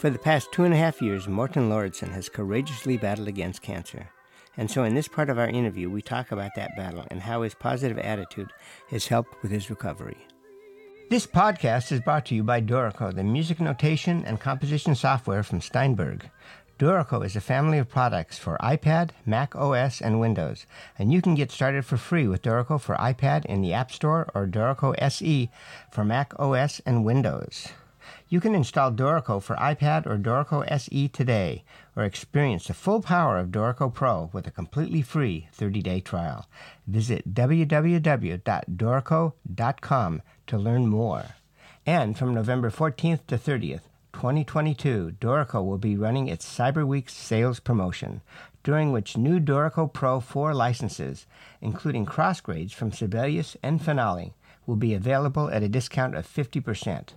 For the past two and a half years, Morten Lauridsen has courageously battled against cancer. And so, in this part of our interview, we talk about that battle and how his positive attitude has helped with his recovery. This podcast is brought to you by Dorico, the music notation and composition software from Steinberg. Dorico is a family of products for iPad, Mac OS, and Windows, and you can get started for free with Dorico for iPad in the App Store or Dorico SE for Mac OS and Windows. You can install Dorico for iPad or Dorico SE today, or experience the full power of Dorico Pro with a completely free 30-day trial. Visit www.dorico.com to learn more. And from November 14th to 30th, 2022, Dorico will be running its Cyber Week sales promotion, during which new Dorico Pro 4 licenses, including crossgrades from Sibelius and Finale, will be available at a discount of 50%.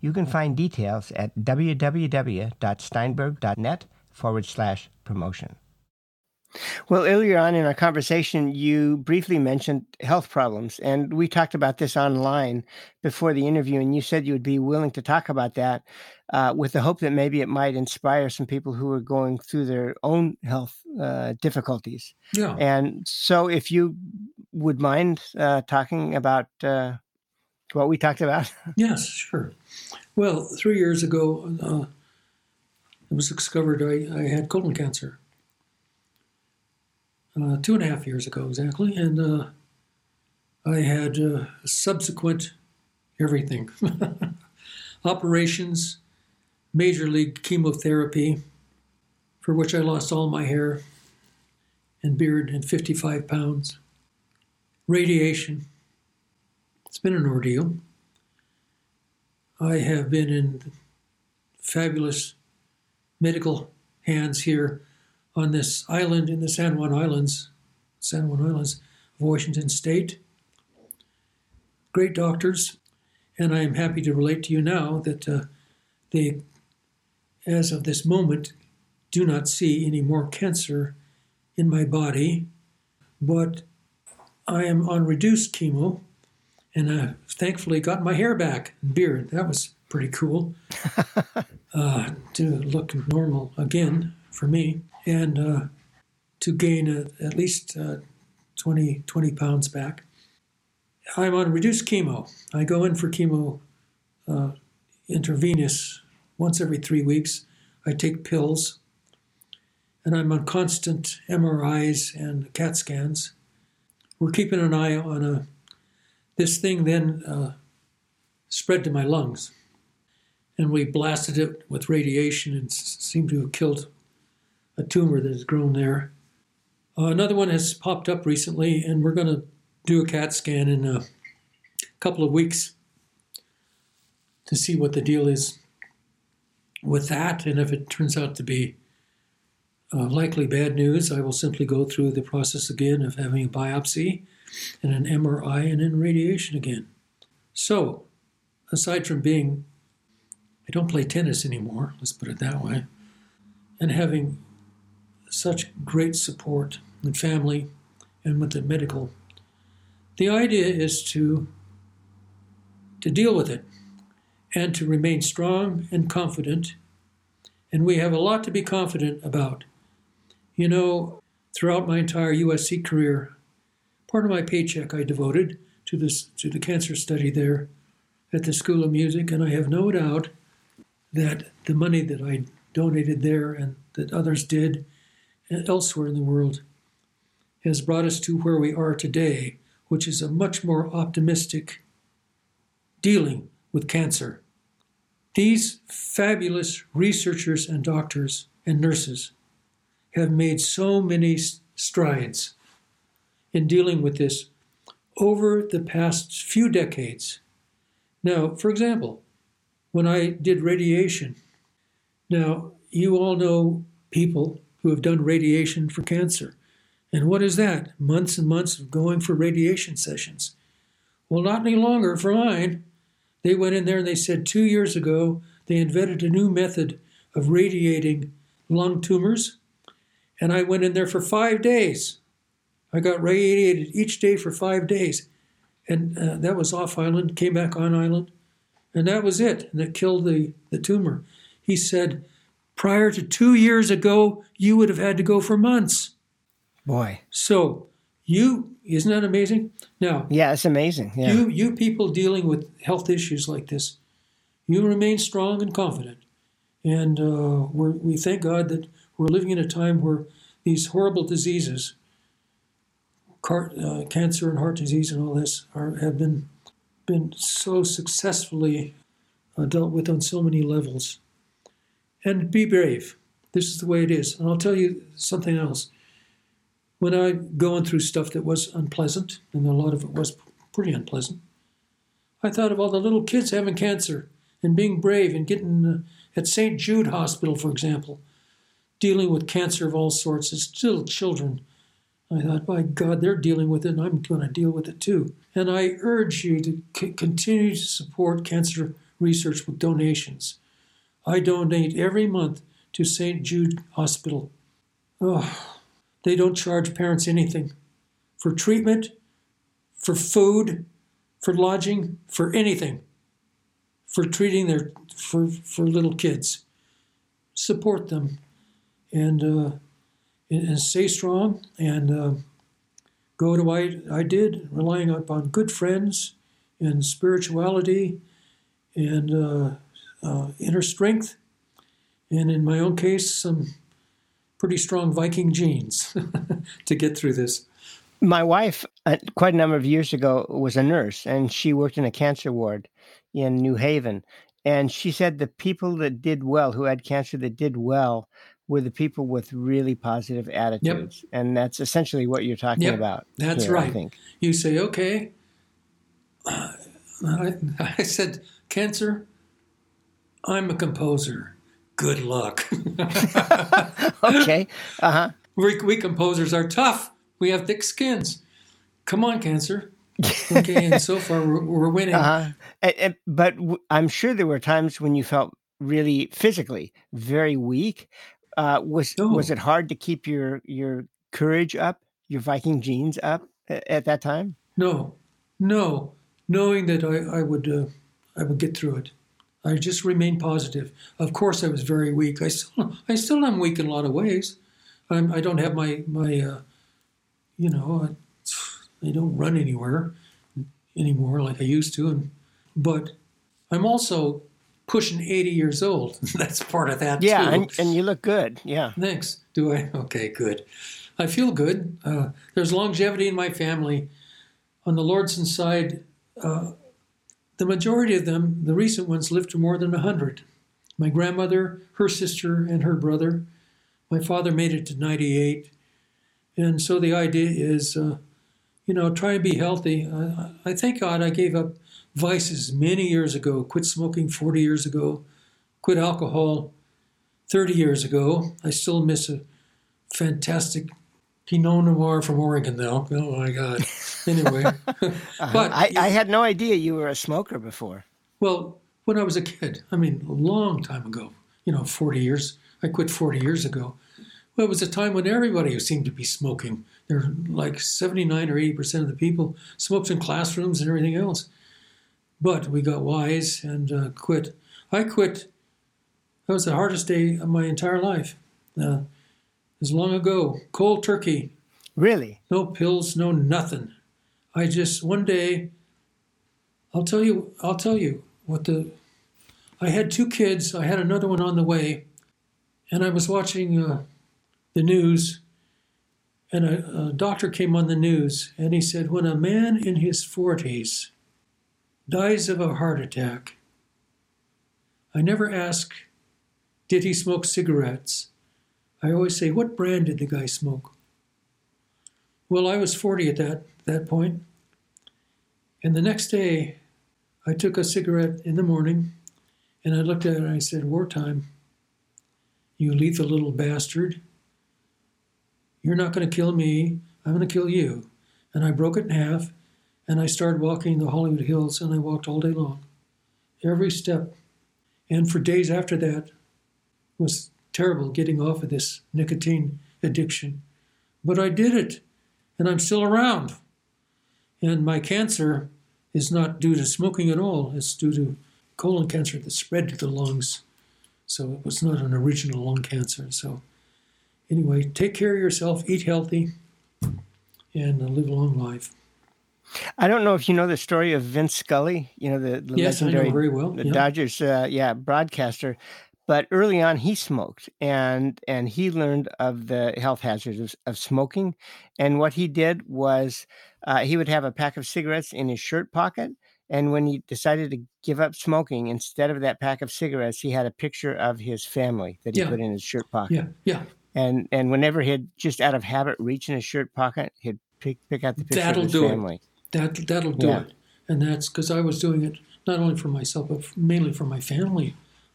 You can find details at www.steinberg.net forward slash promotion. Well, earlier on in our conversation, you briefly mentioned health problems, and we talked about this online before the interview, and you said you would be willing to talk about that uh, with the hope that maybe it might inspire some people who are going through their own health uh, difficulties. Yeah. And so, if you would mind uh, talking about uh, what we talked about? yes, sure. Well, three years ago, uh, it was discovered I, I had colon cancer. Uh, two and a half years ago, exactly. And uh, I had uh, subsequent everything operations, major league chemotherapy, for which I lost all my hair and beard and 55 pounds, radiation. It's been an ordeal. I have been in fabulous medical hands here on this island in the San Juan Islands, San Juan Islands of Washington State. Great doctors, and I am happy to relate to you now that uh, they, as of this moment, do not see any more cancer in my body, but I am on reduced chemo, and I thankfully got my hair back and beard. That was pretty cool uh, to look normal again for me and uh, to gain a, at least uh, 20, 20 pounds back. I'm on reduced chemo. I go in for chemo uh, intravenous once every three weeks. I take pills, and I'm on constant MRIs and CAT scans. We're keeping an eye on a. This thing then uh, spread to my lungs, and we blasted it with radiation and seemed to have killed a tumor that has grown there. Uh, another one has popped up recently, and we're going to do a CAT scan in a couple of weeks to see what the deal is with that. And if it turns out to be uh, likely bad news, I will simply go through the process again of having a biopsy and an MRI and then radiation again. So, aside from being, I don't play tennis anymore, let's put it that way, and having such great support and family and with the medical. The idea is to to deal with it and to remain strong and confident. And we have a lot to be confident about. You know, throughout my entire USC career, part of my paycheck I devoted to this to the cancer study there at the School of Music, and I have no doubt that the money that I donated there and that others did elsewhere in the world has brought us to where we are today, which is a much more optimistic dealing with cancer. These fabulous researchers and doctors and nurses have made so many strides in dealing with this over the past few decades. Now, for example, when I did radiation, now you all know people who have done radiation for cancer. And what is that? Months and months of going for radiation sessions. Well, not any longer for mine. They went in there and they said two years ago they invented a new method of radiating lung tumors. And I went in there for five days. I got radiated each day for five days. And uh, that was off island, came back on island. And that was it. And it killed the, the tumor. He said, prior to two years ago, you would have had to go for months. Boy. So you isn't that amazing? Now, yeah, it's amazing. Yeah. You you people dealing with health issues like this, you remain strong and confident, and uh, we thank God that we're living in a time where these horrible diseases, uh, cancer and heart disease and all this, are have been been so successfully uh, dealt with on so many levels. And be brave. This is the way it is. And I'll tell you something else when I'm going through stuff that was unpleasant, and a lot of it was pretty unpleasant, I thought of all the little kids having cancer and being brave and getting uh, at St. Jude Hospital, for example, dealing with cancer of all sorts as still children. I thought, by God, they're dealing with it, and I'm going to deal with it too. And I urge you to c- continue to support cancer research with donations. I donate every month to St. Jude Hospital. Oh, they don't charge parents anything for treatment, for food, for lodging, for anything, for treating their for for little kids. Support them, and uh, and stay strong and uh, go to I I did relying upon good friends and spirituality and uh, uh, inner strength, and in my own case some pretty strong Viking genes to get through this. My wife, uh, quite a number of years ago, was a nurse and she worked in a cancer ward in New Haven. And she said the people that did well, who had cancer that did well, were the people with really positive attitudes. Yep. And that's essentially what you're talking yep. about. That's here, right. I think. You say, okay, uh, I, I said, cancer, I'm a composer good luck. okay. Uh huh. We, we composers are tough. We have thick skins. Come on, Cancer. Okay, and so far we're, we're winning. Uh-huh. And, and, but w- I'm sure there were times when you felt really physically very weak. Uh, was was it hard to keep your your courage up, your Viking genes up at, at that time? No, no. Knowing that I, I would uh, I would get through it. I just remained positive. Of course, I was very weak. I still, I still am weak in a lot of ways. I'm, I do not have my my, uh, you know, I, I, don't run anywhere anymore like I used to. And, but I'm also pushing 80 years old. That's part of that yeah, too. and, and you look good. Yeah. Thanks. Do I? Okay, good. I feel good. Uh, there's longevity in my family. On the Lauridsen side, uh, the majority of them, the recent ones, lived to more than 100. My grandmother, her sister, and her brother. My father made it to 98. And so the idea is, uh, you know, try and be healthy. I thank God I gave up vices many years ago, quit smoking 40 years ago, quit alcohol 30 years ago. I still miss a fantastic Pinot Noir from Oregon, though. Oh my God. Anyway, uh-huh. but I, I, had no idea you were a smoker before. Well, when I was a kid, I mean, a long time ago, you know, 40 years. I quit 40 years ago. Well, it was a time when everybody seemed to be smoking. There were like 79 or 80 percent of the people smoked in classrooms and everything else. But we got wise and uh, quit. I quit. That was the hardest day of my entire life. Uh, as long ago, cold turkey. Really? No pills, no nothing. I just one day. I'll tell you. I'll tell you what the. I had two kids. I had another one on the way, and I was watching uh, the news. And a, a doctor came on the news, and he said, "When a man in his forties dies of a heart attack, I never ask, did he smoke cigarettes? I always say, what brand did the guy smoke? Well, I was 40 at that, that point. And the next day, I took a cigarette in the morning and I looked at it and I said, Wartime, you lethal little bastard. You're not going to kill me. I'm going to kill you. And I broke it in half and I started walking the Hollywood Hills and I walked all day long, every step. And for days after that was terrible getting off of this nicotine addiction. But I did it, and I'm still around. And my cancer is not due to smoking at all, it's due to colon cancer that spread to the lungs. So it was not an original lung cancer. So anyway, take care of yourself, eat healthy, and live a long life. I don't know if you know the story of Vince Scully. You know the, the yes, legendary very well. the yeah. Dodgers, uh, yeah, broadcaster. But early on, he smoked, and and he learned of the health hazards of, of smoking. And what he did was uh, he would have a pack of cigarettes in his shirt pocket. And when he decided to give up smoking, instead of that pack of cigarettes, he had a picture of his family that he Yeah. put in his shirt pocket. Yeah, yeah. And and whenever he'd just out of habit reach in his shirt pocket, he'd pick pick out the picture That'll of his do it. That that'll do Yeah. it. And that's because I was doing it not only for myself, but mainly for my family.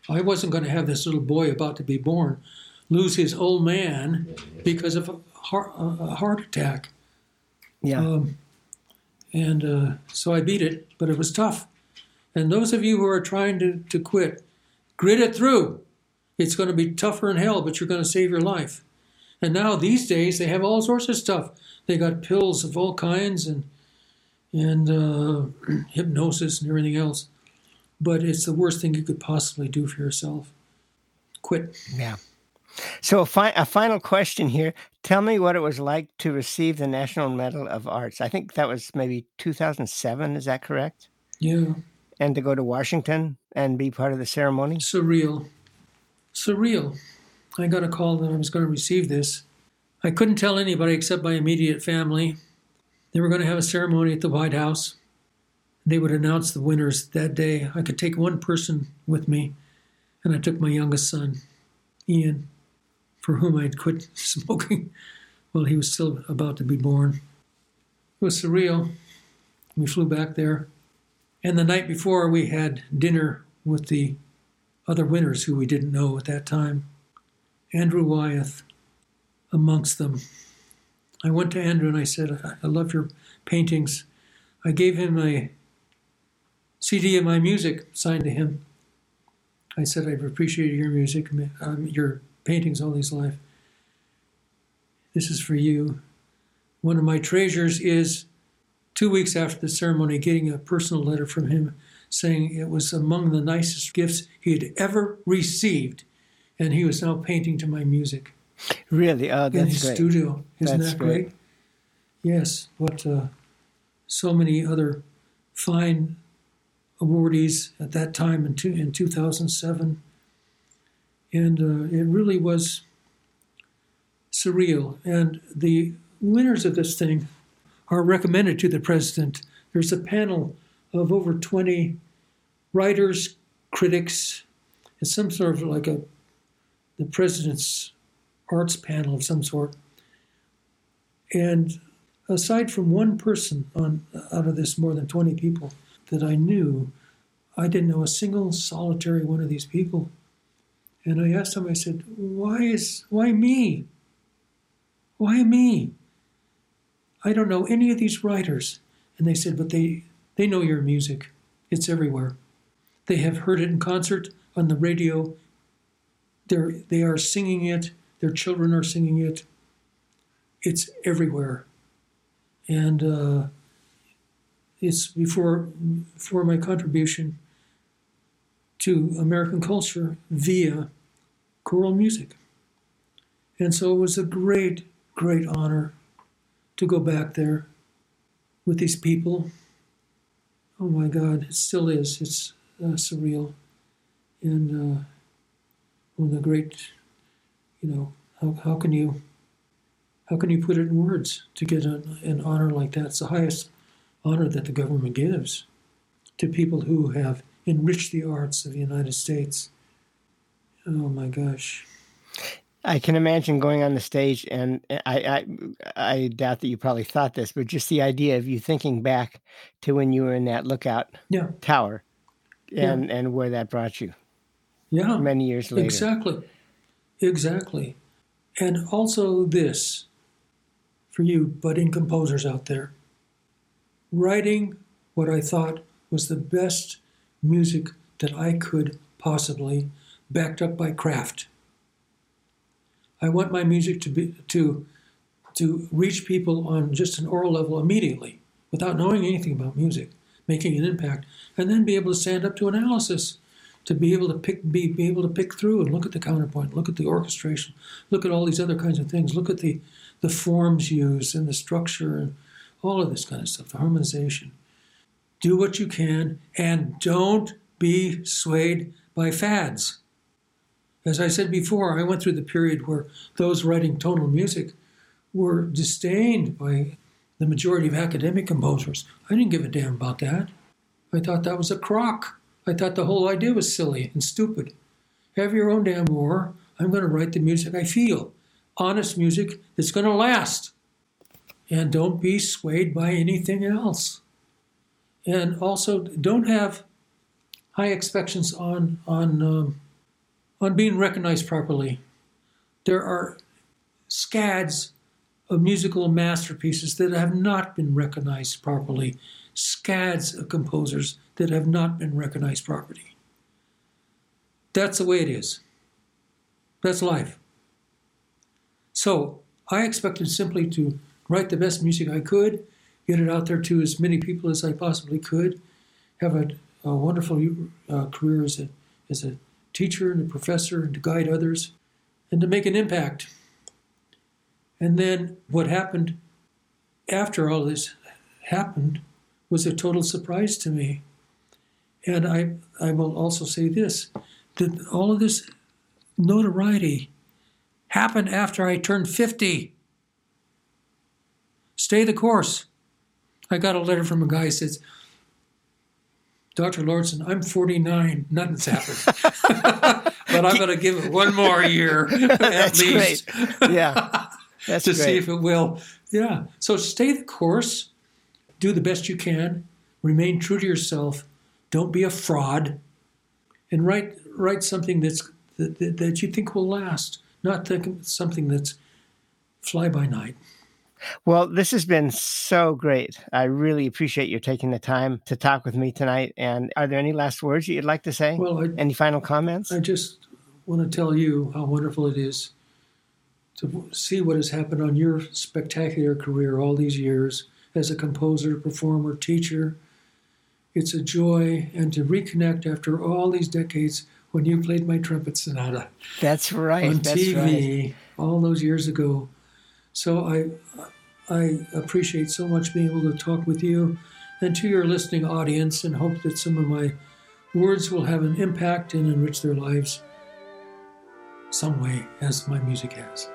I wasn't going to have this little boy about to be born lose his old man because of a heart, a heart attack. Yeah. Um, and uh, so I beat it, but it was tough. And those of you who are trying to, to quit, grit it through. It's going to be tougher in hell, but you're going to save your life. And now these days they have all sorts of stuff. They got pills of all kinds and and uh, hypnosis and everything else. But it's the worst thing you could possibly do for yourself. Quit. Yeah. So, a, fi- a final question here. Tell me what it was like to receive the National Medal of Arts. I think that was maybe 2007. Is that correct? Yeah. And to go to Washington and be part of the ceremony? surreal. Surreal. I got a call that I was going to receive this. I couldn't tell anybody except my immediate family. They were going to have a ceremony at the White House. They would announce the winners that day. I could take one person with me, and I took my youngest son, Ian, for whom I'd quit smoking while he was still about to be born. It was surreal. We flew back there. And the night before, we had dinner with the other winners who we didn't know at that time. Andrew Wyeth amongst them. I went to Andrew and I said, I love your paintings. I gave him a CD of my music signed to him. I said, I've appreciated your music, um, your paintings all his life. This is for you. One of my treasures is two weeks after the ceremony, getting a personal letter from him saying it was among the nicest gifts he had ever received, and he was now painting to my music Really? Oh, in his great. studio. Isn't That's that great? great. Yes, but uh, so many other fine awardees at that time in, two, in 2007. And uh, it really was surreal. And the winners of this thing are recommended to the president. There's a panel of over 20 writers, critics. It's some sort of like a the president's arts panel of some sort. And aside from one person on out of this more than 20 people that I knew, I didn't know a single solitary one of these people. And I asked them, I said, why is why me? Why me? I don't know any of these writers. And they said, but they, they know your music. It's everywhere. They have heard it in concert, on the radio. They're, they are singing it. Their children are singing it. It's everywhere. And uh, it's before, before my contribution to American culture via choral music. And so it was a great, great honor to go back there with these people. Oh my God, it still is. It's uh, surreal. And uh, one of the great, you know, how, how can you how can you put it in words to get an, an honor like that? It's the highest honor that the government gives to people who have enriched the arts of the United States. Oh my gosh. I can imagine going on the stage, and I, I, I doubt that you probably thought this, but just the idea of you thinking back to when you were in that lookout Yeah, tower, and and where that brought you yeah. many years later. Exactly. Exactly. And also this for you budding composers out there writing what I thought was the best music that I could possibly, backed up by craft. I want my music to be to to reach people on just an oral level immediately, without knowing anything about music, making an impact, and then be able to stand up to analysis to be able to pick be, be able to pick through and look at the counterpoint, look at the orchestration, look at all these other kinds of things, look at the the forms used and the structure and all of this kind of stuff, the harmonization. Do what you can and don't be swayed by fads. As I said before, I went through the period where those writing tonal music were disdained by the majority of academic composers. I didn't give a damn about that. I thought that was a crock. I thought the whole idea was silly and stupid. Have your own damn war. I'm going to write the music I feel. Honest music that's going to last. And don't be swayed by anything else. And also, don't have high expectations on on um, on being recognized properly. There are scads of musical masterpieces that have not been recognized properly, scads of composers that have not been recognized properly. That's the way it is. That's life. So I expected simply to write the best music I could, get it out there to as many people as I possibly could, have a, a wonderful uh, career as a, as a teacher and a professor, and to guide others, and to make an impact. And then what happened after all this happened was a total surprise to me. And I, I will also say this that all of this notoriety happened after I turned 50. Stay the course. I got a letter from a guy who says, Dr. Lauridsen, I'm 49, nothing's happened. but I'm going to give it one more year at least. Great. Yeah. That's to great. see if it will. Yeah. So stay the course, do the best you can, remain true to yourself, don't be a fraud, and write write something that's that, that, that you think will last, not think something that's fly by night. Well, this has been so great. I really appreciate you taking the time to talk with me tonight. And are there any last words you'd like to say? Well, I, any final comments? I just want to tell you how wonderful it is to see what has happened on your spectacular career all these years as a composer, performer, teacher. It's a joy, and to reconnect after all these decades when you played my trumpet sonata. That's right. On That's TV right. all those years ago. So I, I appreciate so much being able to talk with you and to your listening audience, and hope that some of my words will have an impact and enrich their lives some way, as my music has.